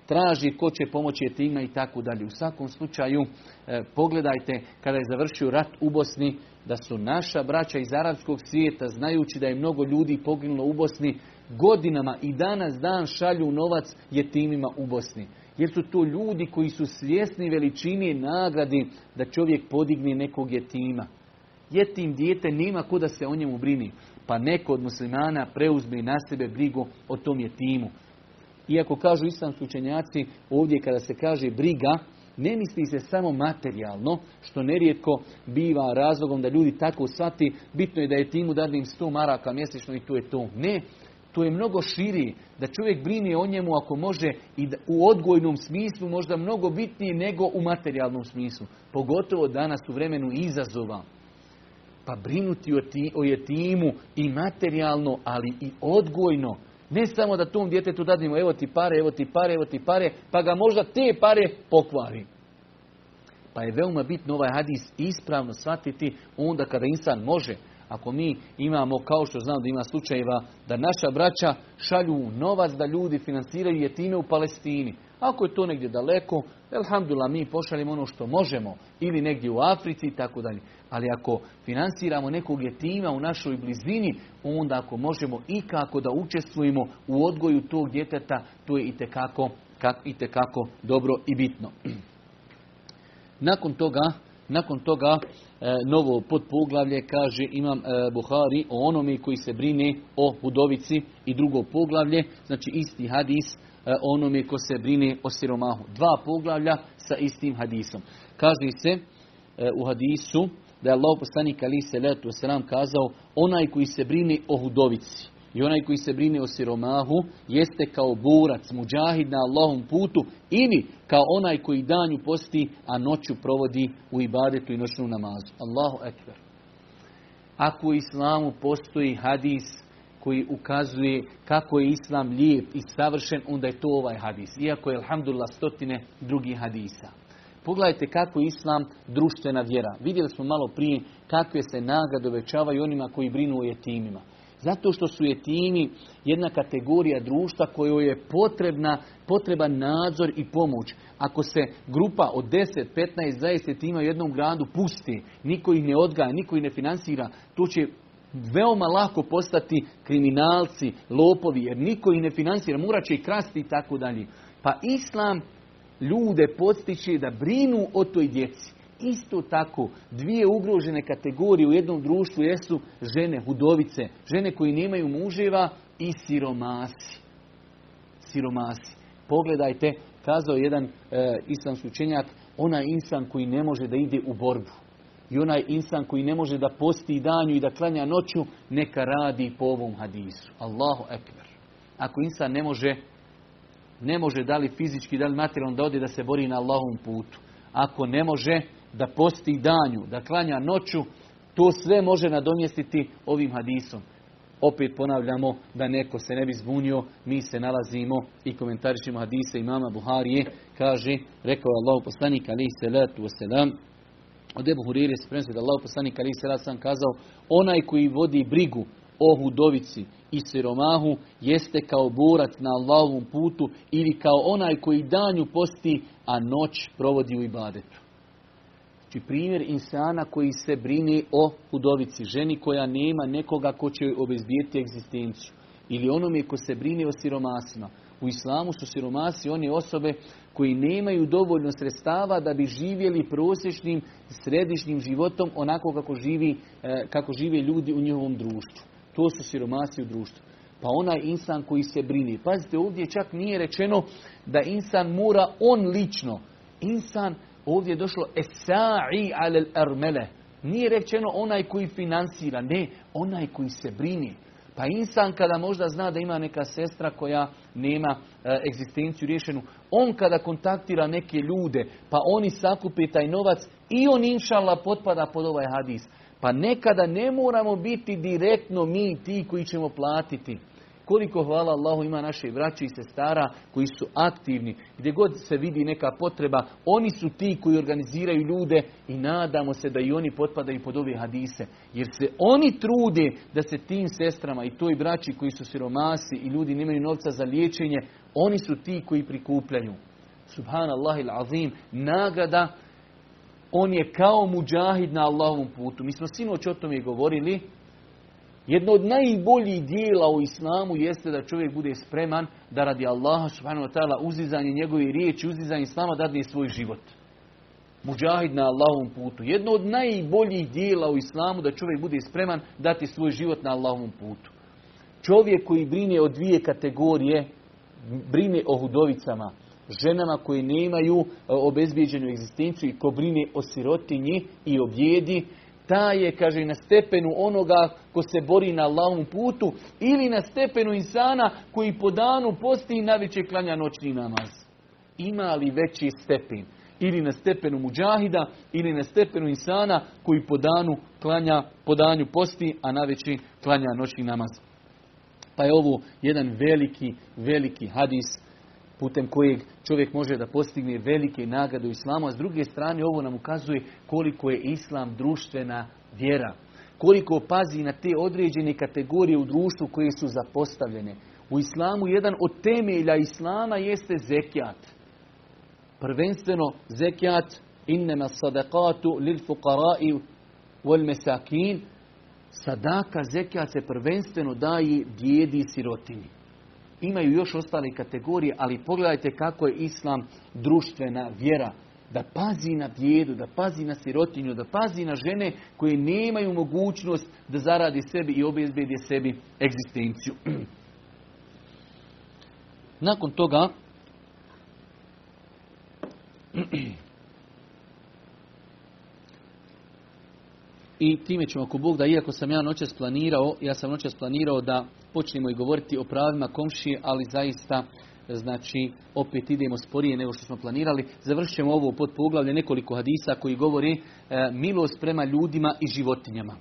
traži ko će pomoći jetima i tako dalje. U svakom slučaju, e, pogledajte kada je završio rat u Bosni, da su naša braća iz arapskog svijeta, znajući da je mnogo ljudi poginulo u Bosni, godinama i danas dan šalju novac jetimima u Bosni. Jer su to ljudi koji su svjesni veličine nagradi da čovjek podigne nekog jetima. Jetim dijete nema ko da se o njemu brini. Pa neko od muslimana preuzme na sebe brigu o tom jetimu. Iako kažu islamski učenjaci, ovdje kada se kaže briga, ne misli se samo materijalno, što nerijetko biva razlogom da ljudi tako shvati, bitno je da je timu dadim 100 maraka mjesečno i to je to. Ne, to je mnogo širi, da čovjek brine o njemu ako može i u odgojnom smislu možda mnogo bitnije nego u materijalnom smislu. Pogotovo danas u vremenu izazova. Pa brinuti o jetimu i materijalno, ali i odgojno. Ne samo da tom djetetu dadimo evo ti pare, evo ti pare, evo ti pare, pa ga možda te pare pokvari. Pa je veoma bitno ovaj hadis ispravno shvatiti onda kada insan može. Ako mi imamo, kao što znam da ima slučajeva, da naša braća šalju novac da ljudi financiraju jetime u Palestini. Ako je to negdje daleko, alhamdulillah, mi pošaljemo ono što možemo. Ili negdje u Africi i tako dalje. Ali ako financiramo nekog jetima u našoj blizini, onda ako možemo i kako da učestvujemo u odgoju tog djeteta, to je itekako, itekako dobro i bitno. Nakon toga, nakon toga novo podpoglavlje kaže imam e, Buhari o onome koji se brine o hudovici i drugo poglavlje, znači isti hadis e, o onome ko se brine o siromahu. Dva poglavlja sa istim hadisom. Kaže se u hadisu da je Allah poslanik ali selam kazao onaj koji se brine o hudovici i onaj koji se brine o siromahu jeste kao burac, muđahid na Allahom putu ili kao onaj koji danju posti, a noću provodi u ibadetu i noćnu namazu. Allahu ekber. Ako u islamu postoji hadis koji ukazuje kako je islam lijep i savršen, onda je to ovaj hadis. Iako je, alhamdulillah, stotine drugih hadisa. Pogledajte kako je islam društvena vjera. Vidjeli smo malo prije kakve se nagrade obećavaju onima koji brinu o jetimima. Zato što su jetini jedna kategorija društva kojoj je potrebna, potreban nadzor i pomoć. Ako se grupa od 10, 15, 20 jetima u jednom gradu pusti, niko ih ne odgaja, niko ih ne finansira, to će veoma lako postati kriminalci, lopovi, jer niko ih ne finansira, morat će ih krasti i tako dalje. Pa Islam ljude postiče da brinu o toj djeci. Isto tako, dvije ugrožene kategorije u jednom društvu jesu žene, hudovice, žene koji nemaju muževa i siromasi. Siromasi. Pogledajte, kazao jedan e, islamski učenjak, onaj insan koji ne može da ide u borbu. I onaj insan koji ne može da posti danju i da klanja noću, neka radi po ovom hadisu. Allahu ekber. Ako insan ne može, ne može da li fizički, da li materijalno da ode da se bori na Allahom putu. Ako ne može, da posti danju, da klanja noću, to sve može nadomjestiti ovim hadisom. Opet ponavljamo da neko se ne bi zbunio, mi se nalazimo i komentarišemo hadise imama Buharije, kaže, rekao je Allah poslanik alaih salatu wasalam, od Ebu Hurire se da Allah poslanik alaih salatu sam kazao, onaj koji vodi brigu o hudovici i siromahu jeste kao borac na Allahovom putu ili kao onaj koji danju posti, a noć provodi u ibadetu. Znači primjer insana koji se brini o hudovici, ženi koja nema nekoga ko će obezbijeti egzistenciju. Ili onome ko se brini o siromasima. U islamu su siromasi one osobe koji nemaju dovoljno sredstava da bi živjeli prosječnim središnjim životom onako kako, živi, e, kako žive ljudi u njihovom društvu. To su siromasi u društvu. Pa onaj insan koji se brini. Pazite, ovdje čak nije rečeno da insan mora on lično. Insan Ovdje je došlo esa'i alel armele. Nije rečeno onaj koji financira, ne, onaj koji se brini. Pa insan kada možda zna da ima neka sestra koja nema e, egzistenciju rješenu, on kada kontaktira neke ljude, pa oni sakupe taj novac i on inšala potpada pod ovaj hadis. Pa nekada ne moramo biti direktno mi ti koji ćemo platiti. Koliko hvala Allahu ima naše braće i sestara koji su aktivni. Gdje god se vidi neka potreba, oni su ti koji organiziraju ljude i nadamo se da i oni potpadaju pod ove hadise. Jer se oni trude da se tim sestrama i toj braći koji su siromasi i ljudi nemaju novca za liječenje, oni su ti koji prikupljaju. Subhanallah il azim, nagrada, on je kao muđahid na Allahovom putu. Mi smo sinoć o tome govorili, jedno od najboljih dijela u islamu jeste da čovjek bude spreman da radi Allaha subhanahu wa ta'ala uzizanje njegove riječi, uzizanje islama dadne svoj život. Muđahid na Allahovom putu. Jedno od najboljih dijela u islamu da čovjek bude spreman dati svoj život na Allahovom putu. Čovjek koji brine o dvije kategorije, brine o hudovicama, ženama koje nemaju e, obezbijeđenu egzistenciju i ko brine o sirotinji i o bijedi, ta je, kaže, na stepenu onoga ko se bori na Allahom putu ili na stepenu insana koji po danu posti i naviće klanja noćni namaz. Ima li veći stepen? Ili na stepenu muđahida, ili na stepenu insana koji po danu klanja, po danju posti, a naveći klanja noćni namaz. Pa je ovo jedan veliki, veliki hadis putem kojeg čovjek može da postigne velike nagrade u islamu, a s druge strane ovo nam ukazuje koliko je islam društvena vjera. Koliko pazi na te određene kategorije u društvu koje su zapostavljene. U islamu jedan od temelja islama jeste zekijat. Prvenstveno zekijat innema sadakatu lil fuqara'i wal mesakin. Sadaka zekijat se prvenstveno daje bijedi i sirotinji imaju još ostale kategorije, ali pogledajte kako je islam društvena vjera. Da pazi na bijedu, da pazi na sirotinju, da pazi na žene koje nemaju mogućnost da zaradi sebi i obezbedi sebi egzistenciju. Nakon toga I time ćemo ako Bog da, iako sam ja noćas planirao, ja sam noćas planirao da počnemo i govoriti o pravima komšije, ali zaista znači opet idemo sporije nego što smo planirali. Završit ćemo ovo pod poglavlje nekoliko hadisa koji govori e, milost prema ljudima i životinjama.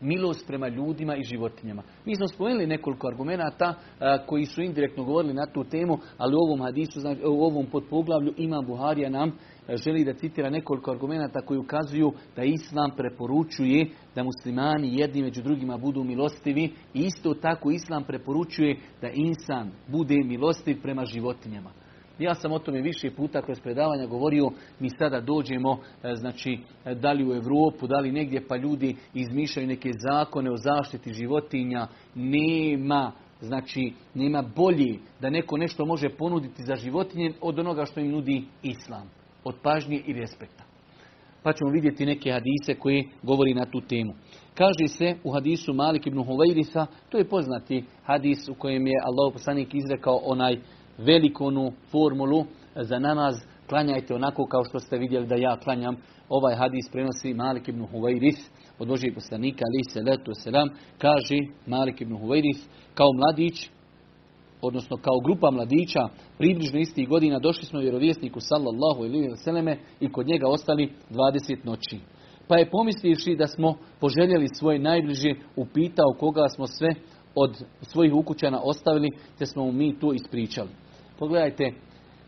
Milost prema ljudima i životinjama. Mi smo spomenuli nekoliko argumenata e, koji su indirektno govorili na tu temu, ali u ovom hadisu, znači, u ovom podpoglavlju ima Buharija nam želi da citira nekoliko argumenata koji ukazuju da Islam preporučuje da muslimani jedni među drugima budu milostivi i isto tako Islam preporučuje da insan bude milostiv prema životinjama. Ja sam o tome više puta kroz predavanja govorio, mi sada dođemo, e, znači, e, da li u Europu, da li negdje, pa ljudi izmišljaju neke zakone o zaštiti životinja. Nema, znači, nema bolji da neko nešto može ponuditi za životinje od onoga što im nudi Islam od pažnje i respekta. Pa ćemo vidjeti neke hadise koji govori na tu temu. Kaže se u hadisu Malik ibn Huvairisa, to je poznati hadis u kojem je Allah poslanik izrekao onaj velikonu formulu za namaz, klanjajte onako kao što ste vidjeli da ja klanjam. Ovaj hadis prenosi Malik ibn Huvairis od Božijeg poslanika, ali se letu selam, kaže Malik ibn Huvairis, kao mladić, odnosno kao grupa mladića, približno istih godina došli smo vjerovjesniku sallallahu ili seleme i kod njega ostali 20 noći. Pa je pomislivši da smo poželjeli svoje najbliže, upitao koga smo sve od svojih ukućana ostavili, te smo mu mi to ispričali. Pogledajte,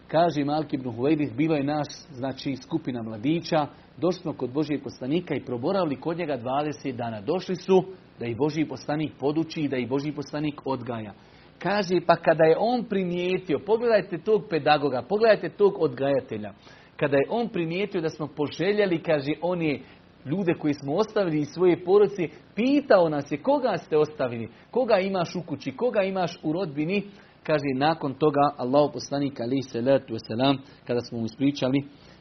kaže Malki ibn Huvejdis, bilo je naš, znači skupina mladića, došli smo kod Božijeg poslanika i proboravili kod njega 20 dana. Došli su da ih Božiji poslanik poduči i da ih Božiji poslanik odgaja. Kaže, pa kada je on primijetio, pogledajte tog pedagoga, pogledajte tog odgajatelja, kada je on primijetio da smo poželjeli, kaže, on je ljude koji smo ostavili iz svoje poroci, pitao nas je koga ste ostavili, koga imaš u kući, koga imaš u rodbini, kaže, nakon toga Allah poslanik ali se letu selam, kada smo mu ispričali,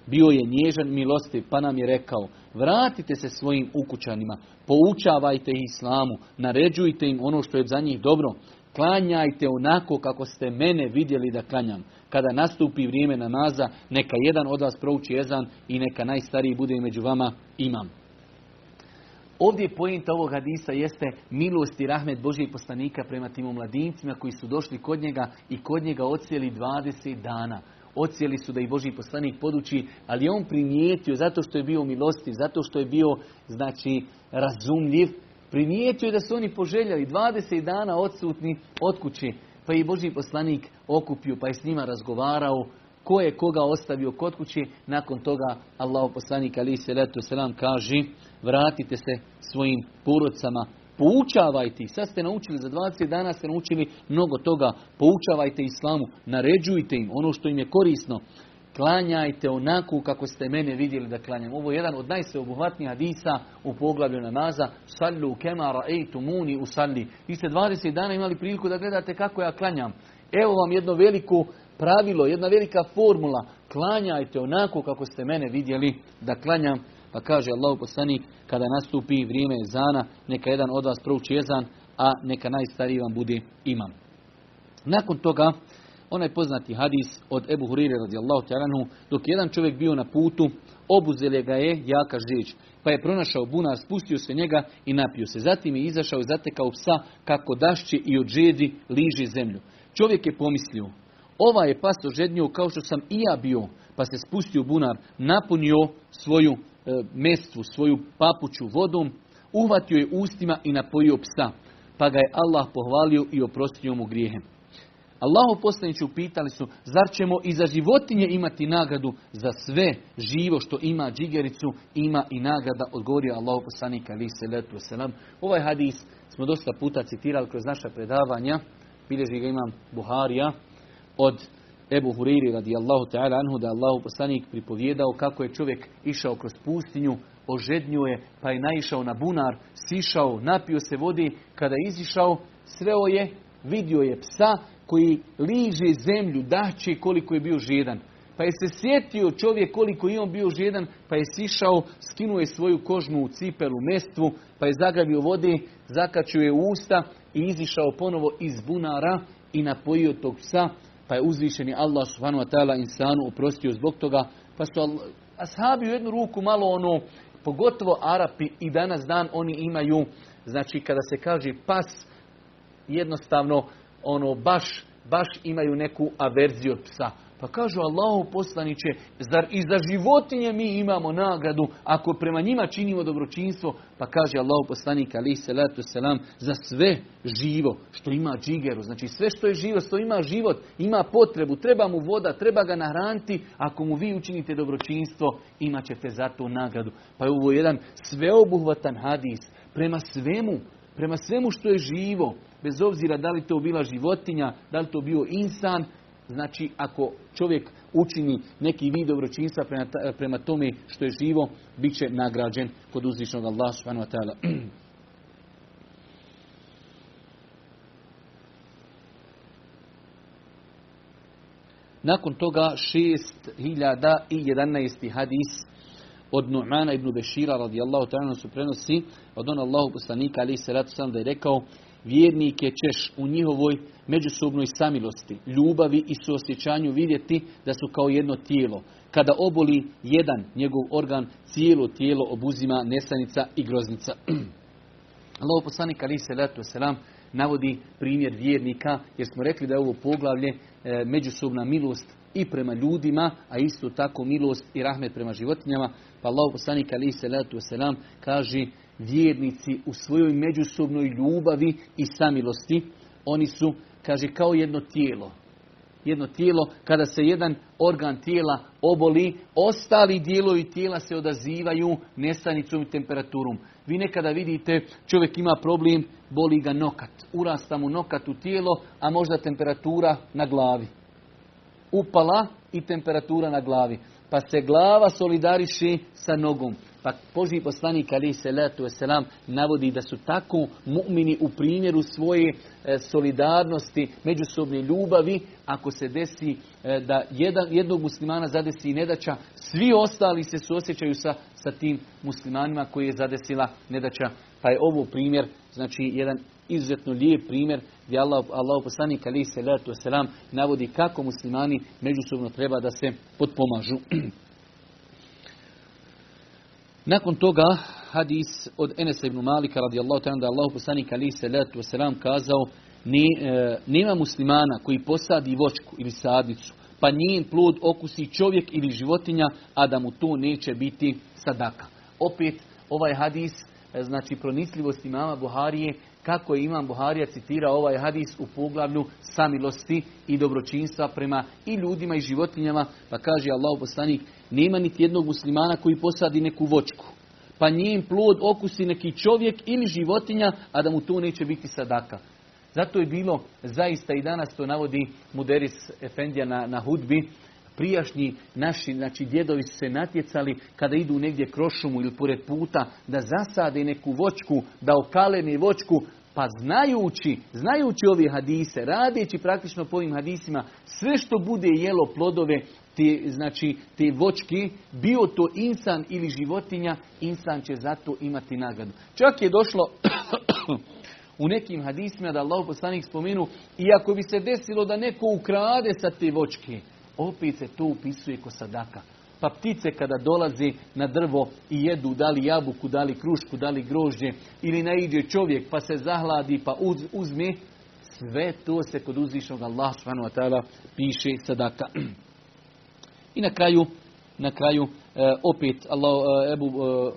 bio je nježan milostiv, pa nam je rekao, vratite se svojim ukućanima, poučavajte ih islamu, naređujte im ono što je za njih dobro, klanjajte onako kako ste mene vidjeli da klanjam. Kada nastupi vrijeme namaza, neka jedan od vas prouči jezan i neka najstariji bude među vama imam. Ovdje pojenta ovog hadisa jeste milost i rahmet Božijeg poslanika prema tim mladincima koji su došli kod njega i kod njega ocijeli 20 dana. ocijeli su da ih Boži poslanik poduči, ali je on primijetio zato što je bio milostiv, zato što je bio znači razumljiv, primijetio je da su oni poželjeli 20 dana odsutni od kuće, pa je Boži poslanik okupio, pa je s njima razgovarao, ko je koga ostavio kod kuće, nakon toga Allah poslanik ali se letu selam kaže vratite se svojim porodcama, poučavajte ih. Sad ste naučili, za 20 dana ste naučili mnogo toga. Poučavajte islamu, naređujte im ono što im je korisno. Klanjajte onako kako ste mene vidjeli da klanjam. Ovo je jedan od najsveobuhvatnijih hadisa u poglavlju namaza. Sallu kemara ejtumuni u salli. Vi ste 20 dana imali priliku da gledate kako ja klanjam. Evo vam jedno veliko pravilo, jedna velika formula. Klanjajte onako kako ste mene vidjeli da klanjam. Pa kaže Allah poslanik, kada nastupi vrijeme zana, neka jedan od vas prouči jezan, a neka najstariji vam bude imam. Nakon toga, onaj poznati hadis od Ebu Hurire radijallahu ta'ala dok jedan čovjek bio na putu, obuzele ga je jaka žeć, pa je pronašao bunar, spustio se njega i napio se. Zatim je izašao i zatekao psa kako dašće i od žedi liži zemlju. Čovjek je pomislio, ova je pas ožednio kao što sam i ja bio, pa se spustio bunar, napunio svoju E, mestvu, svoju papuću vodom, uhvatio je ustima i napojio psa, pa ga je Allah pohvalio i oprostio mu grijehe. Allahu poslanići upitali su, zar ćemo i za životinje imati nagradu za sve živo što ima džigericu, ima i nagrada, odgovorio Allahu poslanik ali se letu selam. Ovaj hadis smo dosta puta citirali kroz naša predavanja, bilježi ga imam Buharija, od Ebu Huriri radijallahu ta'ala anhu da Allahu poslanik pripovjedao kako je čovjek išao kroz pustinju, ožednio je, pa je naišao na bunar, sišao, napio se vodi, kada je izišao, sreo je, vidio je psa koji liže zemlju, daće koliko je bio žedan. Pa je se sjetio čovjek koliko je on bio žedan, pa je sišao, skinuo je svoju kožnu cipelu, mestvu, pa je zagravio vode, zakačio je usta i izišao ponovo iz bunara i napojio tog psa pa je uzvišeni Allah subhanahu wa ta'ala insanu oprostio zbog toga, pa su ashabi u jednu ruku malo ono, pogotovo Arapi i danas dan oni imaju, znači kada se kaže pas, jednostavno ono baš, baš imaju neku averziju od psa. Pa kažu Allahu poslaniće, zar i za životinje mi imamo nagradu ako prema njima činimo dobročinstvo? Pa kaže Allahu poslanik ali salatu selam za sve živo što ima džigeru. Znači sve što je živo, što ima život, ima potrebu, treba mu voda, treba ga nahraniti. Ako mu vi učinite dobročinstvo, imat ćete za to nagradu. Pa je ovo jedan sveobuhvatan hadis prema svemu, prema svemu što je živo, bez obzira da li to bila životinja, da li to bio insan, Znači, ako čovjek učini neki vid dobročinstva prema, prema tome što je živo, bit će nagrađen kod uzvišnog Allah subhanahu wa ta'ala. Nakon toga 6011. hadis od Nu'mana ibn Bešira radijallahu ta'ala su prenosi od on Allahu poslanika ali se da je rekao vjernike ćeš u njihovoj međusobnoj samilosti, ljubavi i suosjećanju vidjeti da su kao jedno tijelo. Kada oboli jedan njegov organ, cijelo tijelo obuzima nesanica i groznica. Allah poslanik ali se selam navodi primjer vjernika, jer smo rekli da je ovo poglavlje e, međusobna milost i prema ljudima, a isto tako milost i rahmet prema životinjama. Pa Allah poslanik ali se selam kaže vjernici u svojoj međusobnoj ljubavi i samilosti, oni su, kaže, kao jedno tijelo. Jedno tijelo, kada se jedan organ tijela oboli, ostali dijelovi tijela se odazivaju nesanicom i temperaturom. Vi nekada vidite, čovjek ima problem, boli ga nokat. Urasta mu nokat u tijelo, a možda temperatura na glavi. Upala i temperatura na glavi. Pa se glava solidariši sa nogom. Pa Boži poslanik ali se letu selam navodi da su tako mu'mini u primjeru svoje e, solidarnosti, međusobne ljubavi, ako se desi e, da jedan, jednog muslimana zadesi nedaća, svi ostali se suosjećaju sa, sa tim muslimanima koji je zadesila nedaća. Pa je ovo primjer, znači jedan izuzetno lijep primjer gdje Allah, Allah poslanik ali se letu selam navodi kako muslimani međusobno treba da se potpomažu. Nakon toga hadis od Enesa ibn Malika radijallahu ta'ala da je Allah poslanik ali se wasalam kazao ne, e, nema muslimana koji posadi vočku ili sadnicu pa njen plod okusi čovjek ili životinja, a da mu to neće biti sadaka. Opet, ovaj hadis, e, znači pronicljivost imama Buharije, kako je imam Buharija citirao ovaj hadis u poglavlju samilosti i dobročinstva prema i ljudima i životinjama, pa kaže Allah poslanik, nema niti jednog muslimana koji posadi neku vočku, pa njen plod okusi neki čovjek ili životinja, a da mu to neće biti sadaka. Zato je bilo zaista i danas to navodi Muderis Efendija na, na hudbi, prijašnji naši, znači djedovi se natjecali kada idu negdje kroz šumu ili pored puta da zasade neku vočku, da okalene vočku, pa znajući, znajući ove hadise, radeći praktično po ovim hadisima, sve što bude jelo plodove, te, znači te vočke, bio to insan ili životinja, insan će zato imati nagradu. Čak je došlo u nekim hadisima da Allah poslanik spomenu, iako bi se desilo da neko ukrade sa te vočke, opet se to upisuje ko sadaka. Pa ptice kada dolaze na drvo i jedu da li jabuku, da li krušku, da li grožđe, ili naiđe čovjek pa se zahladi pa uz, uzme, sve to se kod uzvišnog Allah piše sadaka. I na kraju, na kraju e, opet Allah, e, Ebu, e,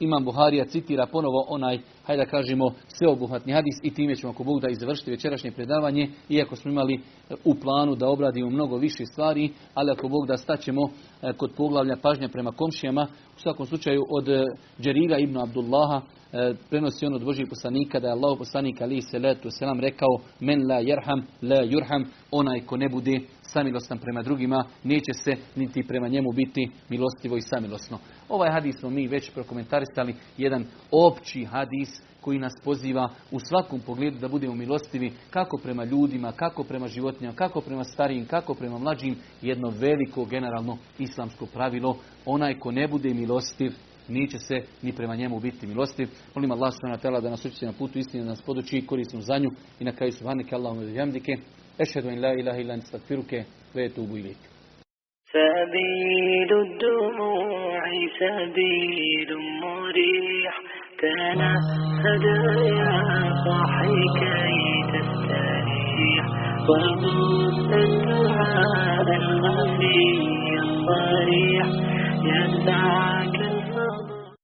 Imam Buharija citira ponovo onaj, hajde da kažemo, sveobuhvatni hadis i time ćemo ako Bog da i završiti večerašnje predavanje, iako smo imali u planu da obradimo mnogo više stvari, ali ako Bog da staćemo e, kod poglavlja pažnja prema komšijama, u svakom slučaju od e, Džerira ibn Abdullaha, e, prenosi on od Božih poslanika da je Allah poslanik ali se letu selam rekao men la jerham la jurham onaj ko ne bude samilostan prema drugima neće se niti prema njemu biti milostivo i samilosno. Ovaj hadis smo mi već prokomentarisali jedan opći hadis koji nas poziva u svakom pogledu da budemo milostivi kako prema ljudima, kako prema životinjama, kako prema starijim, kako prema mlađim, jedno veliko generalno islamsko pravilo, onaj ko ne bude milostiv, neće se ni prema njemu biti milostiv. Molim Allah subhanahu da nas učiće na putu istine, da nas poduči i korisnu za nju i na kraju subhanike Allahumma bihamdike. أشهد أن لا إله إلا أنت أستغفرك وأتوب إليك. سبيل الدموع سبيل مريح كان يا صاحي كي تستريح. وبث الدعاء الغني الصريح يدعك